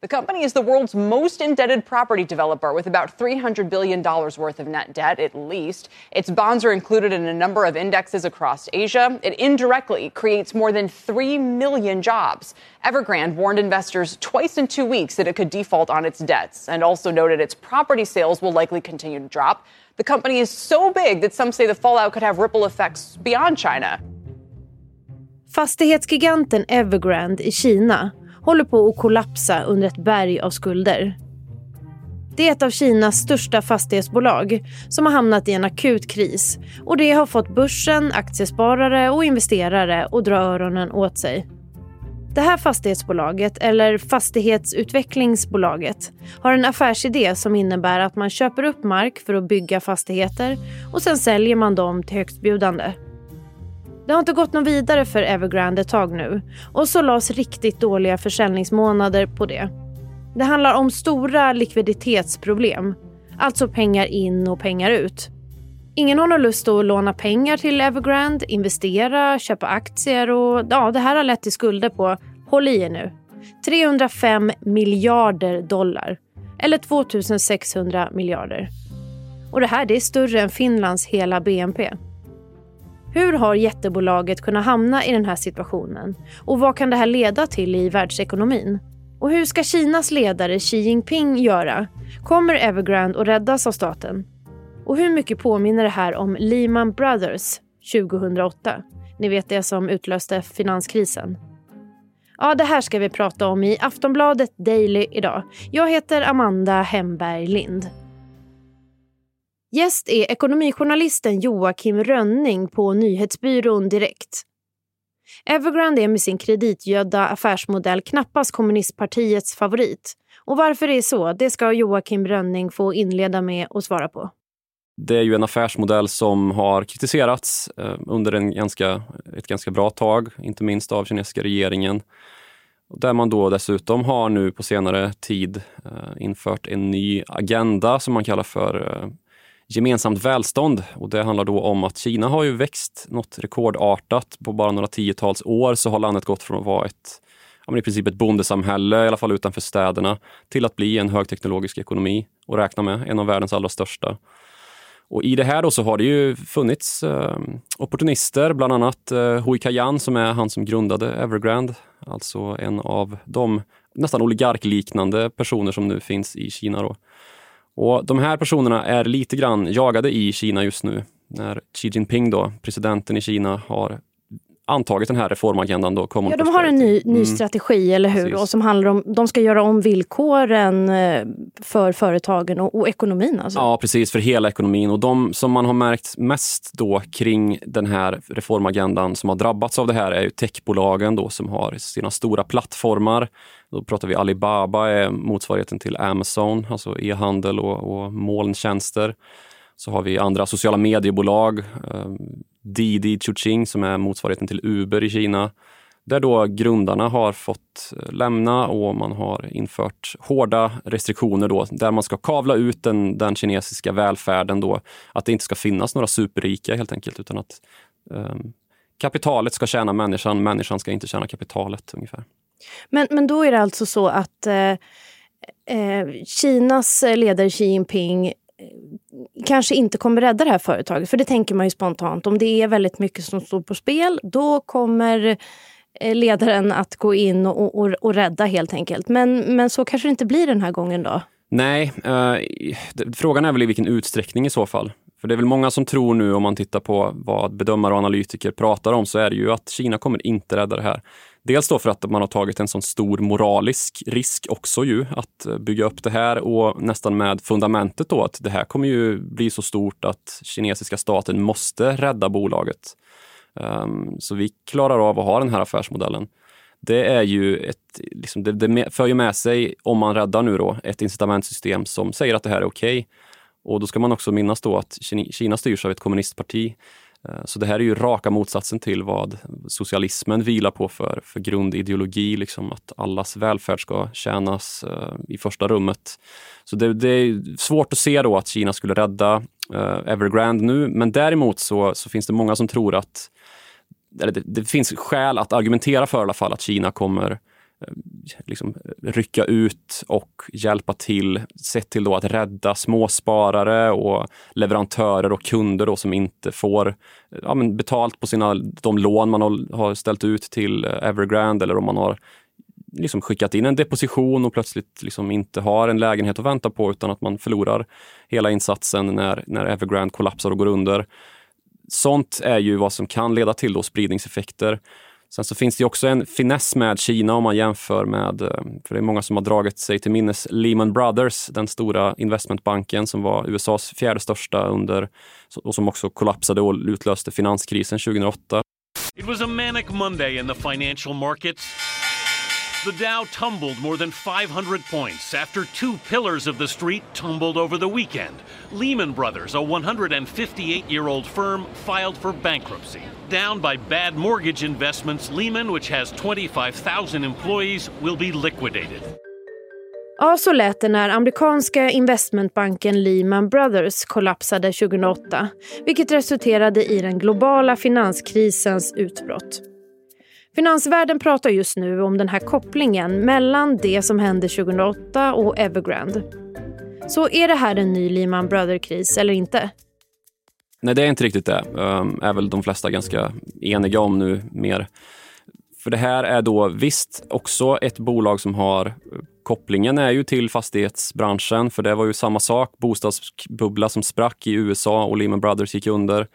The company is the world's most indebted property developer with about $300 billion worth of net debt, at least. Its bonds are included in a number of indexes across Asia. It indirectly creates more than 3 million jobs. Evergrande warned investors twice in two weeks that it could default on its debts and also noted its property sales will likely continue to drop. The company is so big that some say the fallout could have ripple effects beyond China. Fastighetsgiganten Evergrande i Kina håller på att kollapsa under ett berg av skulder. Det är ett av Kinas största fastighetsbolag som har hamnat i en akut kris och det har fått börsen, aktiesparare och investerare att dra öronen åt sig. Det här fastighetsbolaget, eller Fastighetsutvecklingsbolaget, har en affärsidé som innebär att man köper upp mark för att bygga fastigheter och sen säljer man dem till högstbjudande. Det har inte gått någon vidare för Evergrande ett tag nu och så lades riktigt dåliga försäljningsmånader på det. Det handlar om stora likviditetsproblem, alltså pengar in och pengar ut. Ingen har någon lust att låna pengar till Evergrande, investera, köpa aktier och ja, det här har lett till skulder på, håll i er nu, 305 miljarder dollar. Eller 2600 miljarder. Och det här det är större än Finlands hela BNP. Hur har jättebolaget kunnat hamna i den här situationen? Och vad kan det här leda till i världsekonomin? Och hur ska Kinas ledare Xi Jinping göra? Kommer Evergrande att räddas av staten? Och hur mycket påminner det här om Lehman Brothers 2008? Ni vet det som utlöste finanskrisen. Ja, det här ska vi prata om i Aftonbladet Daily idag. Jag heter Amanda Hemberg Lind. Gäst är ekonomijournalisten Joakim Rönning på nyhetsbyrån Direkt. Evergrande är med sin kreditgödda affärsmodell knappast kommunistpartiets favorit. Och varför det är så, det ska Joakim Rönning få inleda med att svara på. Det är ju en affärsmodell som har kritiserats eh, under en ganska, ett ganska bra tag, inte minst av kinesiska regeringen. Där man då dessutom har nu på senare tid eh, infört en ny agenda som man kallar för eh, gemensamt välstånd. Och det handlar då om att Kina har ju växt något rekordartat. På bara några tiotals år så har landet gått från att vara ett i princip ett bondesamhälle, i alla fall utanför städerna, till att bli en högteknologisk ekonomi och räkna med en av världens allra största. Och I det här då så har det ju funnits eh, opportunister, bland annat eh, Hui Kayan som är han som grundade Evergrande, alltså en av de nästan oligarkliknande personer som nu finns i Kina. Då. Och De här personerna är lite grann jagade i Kina just nu när Xi Jinping, då, presidenten i Kina, har antagit den här reformagendan. Då, ja, de har en ny, ny mm. strategi, eller hur? Och som handlar om, de ska göra om villkoren eh, för företagen och, och ekonomin. Alltså. Ja, precis, för hela ekonomin. Och de som man har märkt mest då kring den här reformagendan som har drabbats av det här är ju techbolagen då, som har sina stora plattformar. Då pratar vi Alibaba, är motsvarigheten till Amazon, alltså e-handel och, och molntjänster. Så har vi andra sociala mediebolag, eh, Didi Chuqing som är motsvarigheten till Uber i Kina. Där då grundarna har fått eh, lämna och man har infört hårda restriktioner då, där man ska kavla ut den, den kinesiska välfärden då. Att det inte ska finnas några superrika helt enkelt, utan att um, kapitalet ska tjäna människan, människan ska inte tjäna kapitalet ungefär. Men, men då är det alltså så att eh, eh, Kinas eh, ledare Xi Jinping Eh, kanske inte kommer rädda det här företaget. För det tänker man ju spontant. Om det är väldigt mycket som står på spel, då kommer eh, ledaren att gå in och, och, och rädda helt enkelt. Men, men så kanske det inte blir den här gången då? Nej, eh, frågan är väl i vilken utsträckning i så fall. För det är väl många som tror nu, om man tittar på vad bedömare och analytiker pratar om, så är det ju att Kina kommer inte rädda det här. Dels då för att man har tagit en sån stor moralisk risk också ju, att eh, bygga upp det här och nästan med fundamentet då att det här kommer ju bli så stort att kinesiska staten måste rädda bolaget. Um, så vi klarar av att ha den här affärsmodellen. Det är ju ett, liksom, det, det för ju med sig, om man räddar nu då, ett incitamentsystem som säger att det här är okej. Okay. Och då ska man också minnas då att Kina styrs av ett kommunistparti Eh, så det här är ju raka motsatsen till vad socialismen vilar på för, för grundideologi, liksom att allas välfärd ska tjänas uh, i första rummet. Så det, det, är svårt att se då att Kina skulle rädda uh, Evergrande nu, men däremot så, så finns det många som tror att eller det, det finns skäl att argumentera för i alla fall att Kina kommer Eh, liksom eh, rycka ut och hjälpa till, sett till då att rädda småsparare och leverantörer och kunder då som inte får eh, ja, men betalt på sina, de lån man har ställt ut till Evergrande eller om man har liksom skickat in en deposition och plötsligt liksom inte har en lägenhet att vänta på utan att man förlorar hela insatsen när, när Evergrande kollapsar och går under. Sånt är ju vad som kan leda till då spridningseffekter. Sen så finns det också en finess med Kina om man jämför med, eh, för det är många som har dragit sig till minnes Lehman Brothers, den stora investmentbanken som var USAs fjärde största under, och som också kollapsade och utlöste finanskrisen 2008. It was a manic Monday in the financial markets. The Dow tumbled more than 500 points after two pillars of the street tumbled over the weekend. Lehman Brothers, a 158 year old firm, filed for bankruptcy. Down by bad mortgage investments, Lehman, which has 25,000 employees, will be liquidated. Ja, så lät det när amerikanska investmentbanken Lehman Brothers kollapsade 2008, vilket resulterade i den globala finanskrisens utbrott. Finansvärlden pratar just nu om den här kopplingen mellan det som hände 2008 och Evergrande. Så är det här en ny Lehman Brothers-kris eller inte? Nej, det är inte riktigt det. Um, är väl de flesta ganska eniga om nu mer. För det här är då visst också ett bolag som har kopplingen är ju till fastighetsbranschen, för det var ju samma sak. Bostadsbubbla som sprack i USA och Lehman Brothers gick under.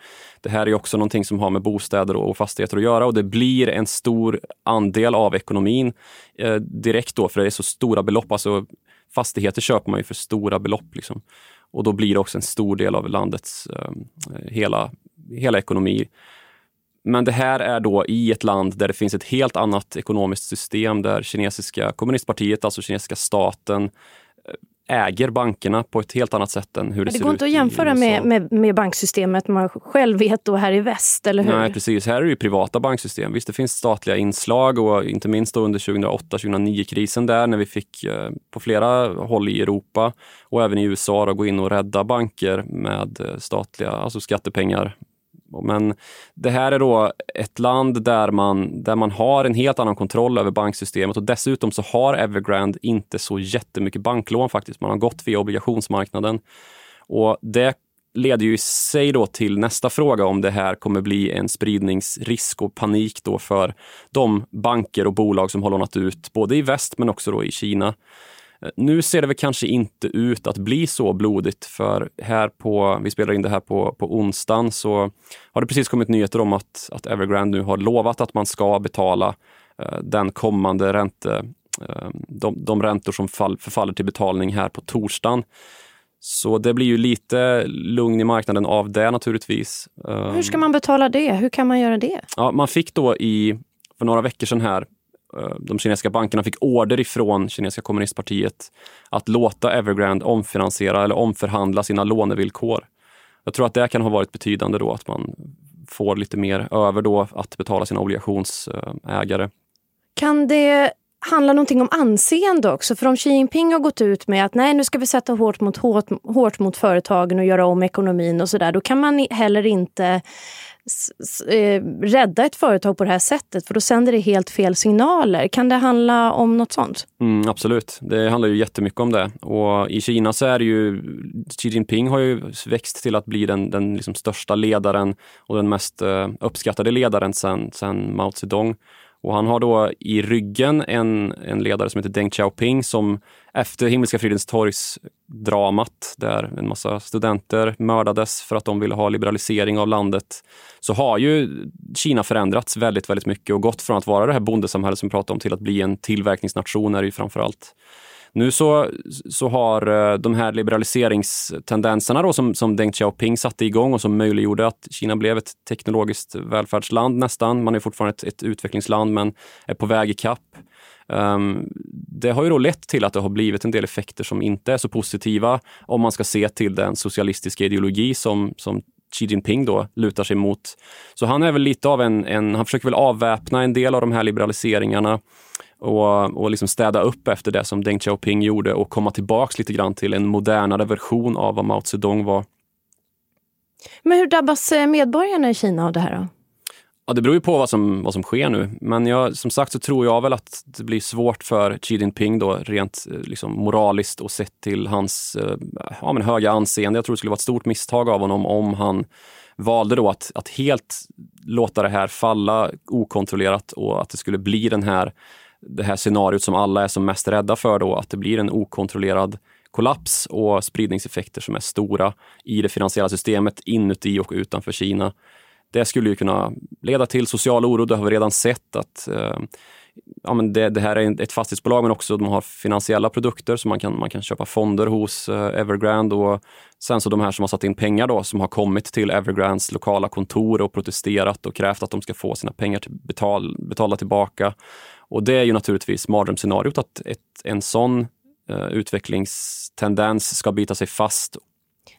Det här är också någonting som har med bostäder och fastigheter att göra och det blir en stor andel av ekonomin eh, direkt då, för det är så stora belopp. Alltså, fastigheter köper man ju för stora belopp. Liksom. Och då blir det också en stor del av landets eh, hela, hela ekonomi. Men det här är då i ett land där det finns ett helt annat ekonomiskt system där kinesiska kommunistpartiet, alltså kinesiska staten, äger bankerna på ett helt annat sätt än hur det, det ser ut Det går inte att jämföra med, med, med, banksystemet man själv vet då här i väst, eller hur? Nej, precis. Här är det ju privata banksystem. Visst, det finns statliga inslag och inte minst under 2008-2009-krisen där när vi fick eh, på flera håll i Europa och även i USA då, gå in och rädda banker med eh, statliga, alltså skattepengar men det här är då ett land där man, där man har en helt annan kontroll över banksystemet och dessutom så har Evergrande inte så jättemycket banklån faktiskt. Man har gått via obligationsmarknaden. Och det leder ju i sig då till nästa fråga om det här kommer bli en spridningsrisk och panik då för de banker och bolag som har lånat ut både i väst men också då i Kina. Nu ser det väl kanske inte ut att bli så blodigt för här på, vi spelar in det här på, på onsdagen, så har det precis kommit nyheter om att, att Evergrande nu har lovat att man ska betala eh, den kommande ränte, eh, de, de räntor som fall, förfaller till betalning här på torsdagen. Så det blir ju lite lugn i marknaden av det naturligtvis. Hur ska man betala det? Hur kan man göra det? Ja, man fick då i, för några veckor sedan här Eh, Eh, de kinesiska bankerna fick order ifrån kinesiska kommunistpartiet att låta Evergrande omfinansiera eller omförhandla sina lånevillkor. Jag tror att det kan ha varit betydande då att man får lite mer över då att betala sina obligationsägare. Kan det handlar någonting om anseende också? För om Xi Jinping har gått ut med att nej, nu ska vi sätta hårt mot hårt, hårt mot företagen och göra om ekonomin och sådär, då kan man heller inte eh, rädda ett företag på det här sättet för då sänder det helt fel signaler. Kan det handla om något sånt? Mm, absolut, det handlar ju jättemycket om det. Och I Kina så är det ju, Xi Jinping har ju växt till att bli den, den liksom största ledaren och den mest eh, uppskattade ledaren sedan sen Mao Zedong. Och han har då i ryggen en, en ledare som heter Deng Xiaoping som efter Himmelska fridens torgs-dramat där en massa studenter mördades för att de ville ha liberalisering av landet, så har ju Kina förändrats väldigt, väldigt mycket och gått från att vara det här bondesamhället som vi pratade om till att bli en tillverkningsnation är det ju framför allt. Nu så, så har eh, de här liberaliseringstendenserna då som, som Deng Xiaoping satte igång och som möjliggjorde att Kina blev ett teknologiskt välfärdsland nästan. Man är fortfarande ett, ett utvecklingsland men är på väg i kapp. Um, det har ju då lett till att det har blivit en del effekter som inte är så positiva om man ska se till den socialistiska ideologi som, som Xi Jinping då lutar sig mot. Så han är väl lite av en, en han försöker väl avväpna en del av de här liberaliseringarna och, och liksom städa upp efter det som Deng Xiaoping gjorde och komma tillbaks lite grann till en modernare version av vad Mao Zedong var. Men hur drabbas eh, medborgarna i Kina av det här? Då? Ja, det beror ju på vad som, vad som sker nu. Men jag, som sagt så tror jag väl att det blir svårt för Xi Jinping då rent eh, liksom, moraliskt och sett till hans eh, ja, men höga anseende. Jag tror det skulle vara ett stort misstag av honom om han valde då att, att helt låta det här falla okontrollerat och att det skulle bli den här, det här scenariot som alla är som mest rädda för då, att det blir en okontrollerad kollaps och spridningseffekter som är stora i det finansiella systemet inuti och utanför Kina. Det skulle ju kunna leda till social oro. Det har vi redan sett att eh, ja, men det, det, här är ett fastighetsbolag men också de har finansiella produkter så man kan, man kan köpa fonder hos eh, Evergrande och sen så de här som har satt in pengar då som har kommit till Evergrandes lokala kontor och protesterat och krävt att de ska få sina pengar till betal, betalda tillbaka. Och det är ju naturligtvis mardrömsscenariot att ett, en sån eh, utvecklingstendens ska bita sig fast.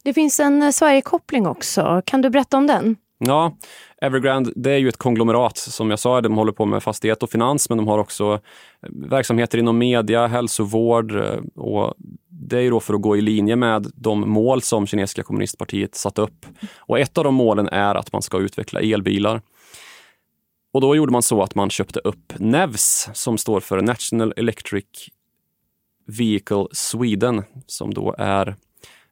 Det finns en eh, Sverigekoppling också. Kan du berätta om den? Ja, Evergrande det är ju ett konglomerat. Som jag sa, de håller på med fastighet och finans, men de har också eh, verksamheter inom media, hälsovård eh, och det är ju då för att gå i linje med de mål som kinesiska kommunistpartiet satt upp. Och ett av de målen är att man ska utveckla elbilar. Och då gjorde man så att man köpte upp NEVS som står för National Electric Vehicle Sweden som då är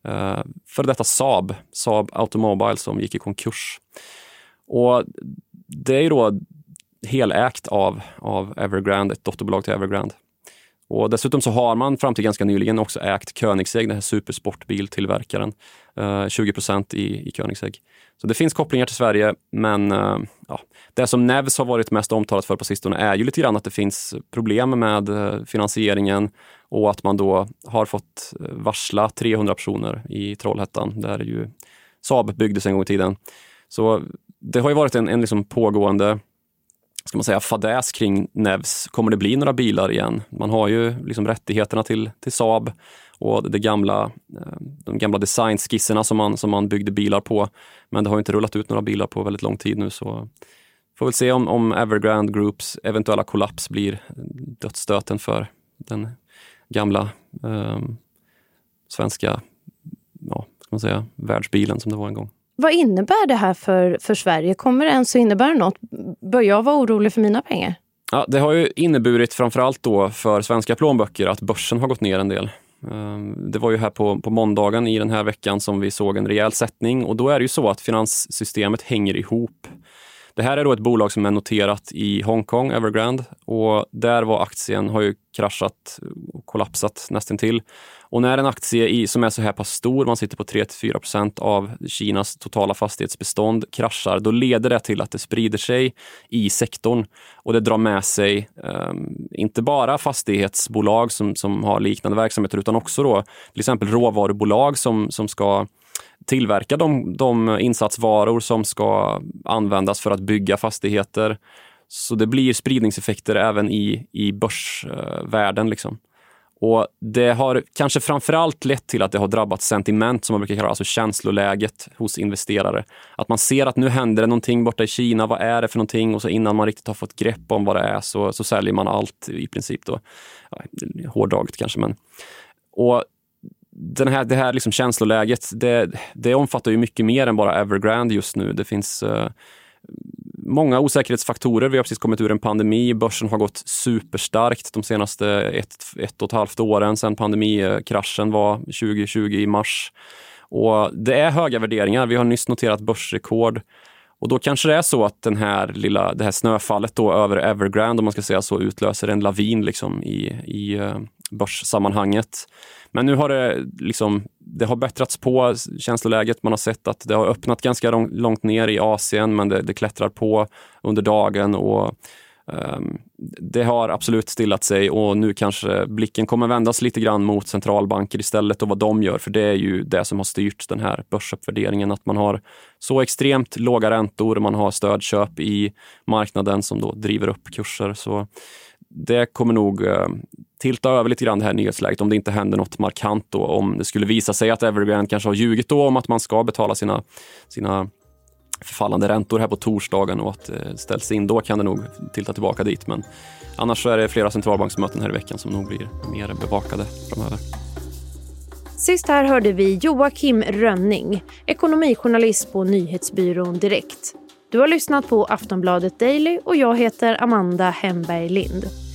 eh, för detta Saab, Saab Automobile som gick i konkurs. Och det är ju då helägt av, av Evergrande, ett dotterbolag till Evergrande. Och dessutom så har man fram till ganska nyligen också ägt Koenigsegg, den här supersportbiltillverkaren. Eh, 20 procent i, i Koenigsegg. Så det finns kopplingar till Sverige, men eh, ja, det som Nevs har varit mest omtalat för på sistone är ju lite grann att det finns problem med eh, finansieringen och att man då har fått eh, varsla 300 personer i Trollhättan, där ju Saab byggdes en gång i tiden. Så det har ju varit en, en liksom pågående ska man säga, fadäs kring Nevs. Kommer det bli några bilar igen? Man har ju liksom rättigheterna till, till Saab och det gamla, eh, de gamla designskisserna som man, som man byggde bilar på. Men det har inte rullat ut några bilar på väldigt lång tid nu så får väl se om, om Evergrande Groups eventuella kollaps blir dödsstöten för den gamla eh, svenska ja, ska man säga, världsbilen som det var en gång. Vad innebär det här för, för Sverige? Kommer det ens att innebära något? Bör jag vara orolig för mina pengar? Ja, det har ju inneburit framförallt då för svenska plånböcker att börsen har gått ner en del. Ehm, det var ju här på, på måndagen i den här veckan som vi såg en rejäl sättning och då är det ju så att finanssystemet hänger ihop. Det här är då ett bolag som är noterat i Hongkong, Evergrande, och där var aktien, har ju kraschat och kollapsat nästan till. Och när en aktie i, som är så här pass stor, man sitter på 3-4 procent av Kinas totala fastighetsbestånd, kraschar, då leder det till att det sprider sig i sektorn och det drar med sig eh, inte bara fastighetsbolag som, som har liknande verksamheter utan också då till exempel råvarubolag som, som ska tillverka de, de insatsvaror som ska användas för att bygga fastigheter. Så det blir spridningseffekter även i, i börsvärlden. Liksom. Och det har kanske framförallt lett till att det har drabbat sentiment, som man brukar kalla alltså känsloläget hos investerare. Att man ser att nu händer det någonting borta i Kina, vad är det för någonting? Och så innan man riktigt har fått grepp om vad det är så, så säljer man allt i princip. Då. Ja, hårdraget kanske, men... Och den här, det här liksom känsloläget, det, det omfattar ju mycket mer än bara Evergrande just nu. Det finns uh, många osäkerhetsfaktorer. Vi har precis kommit ur en pandemi. Börsen har gått superstarkt de senaste ett, ett och ett halvt åren sedan pandemikraschen var 2020 i mars. Och det är höga värderingar. Vi har nyss noterat börsrekord. Och då kanske det är så att den här lilla, det här snöfallet då över Evergrande, om man ska säga så, utlöser en lavin liksom i, i eh, börssammanhanget. Men nu har det, liksom, det har bättrats på känsloläget. Man har sett att det har öppnat ganska långt ner i Asien, men det, det klättrar på under dagen. och um, Det har absolut stillat sig och nu kanske blicken kommer vändas lite grann mot centralbanker istället och vad de gör, för det är ju det som har styrt den här börsuppvärderingen, att man har så extremt låga räntor, man har stödköp i marknaden som då driver upp kurser. Så det kommer nog uh, tilta över lite grann det här nyhetsläget om det inte händer något markant då. Om det skulle visa sig att Evergrande kanske har ljugit då om att man ska betala sina, sina förfallande räntor här på torsdagen och att det ställs in, då kan det nog tilta tillbaka dit. Men annars så är det flera centralbanksmöten här i veckan som nog blir mer bevakade framöver. Sist här hörde vi Joakim Rönning, ekonomijournalist på nyhetsbyrån Direkt. Du har lyssnat på Aftonbladet Daily och jag heter Amanda Hemberg Lind.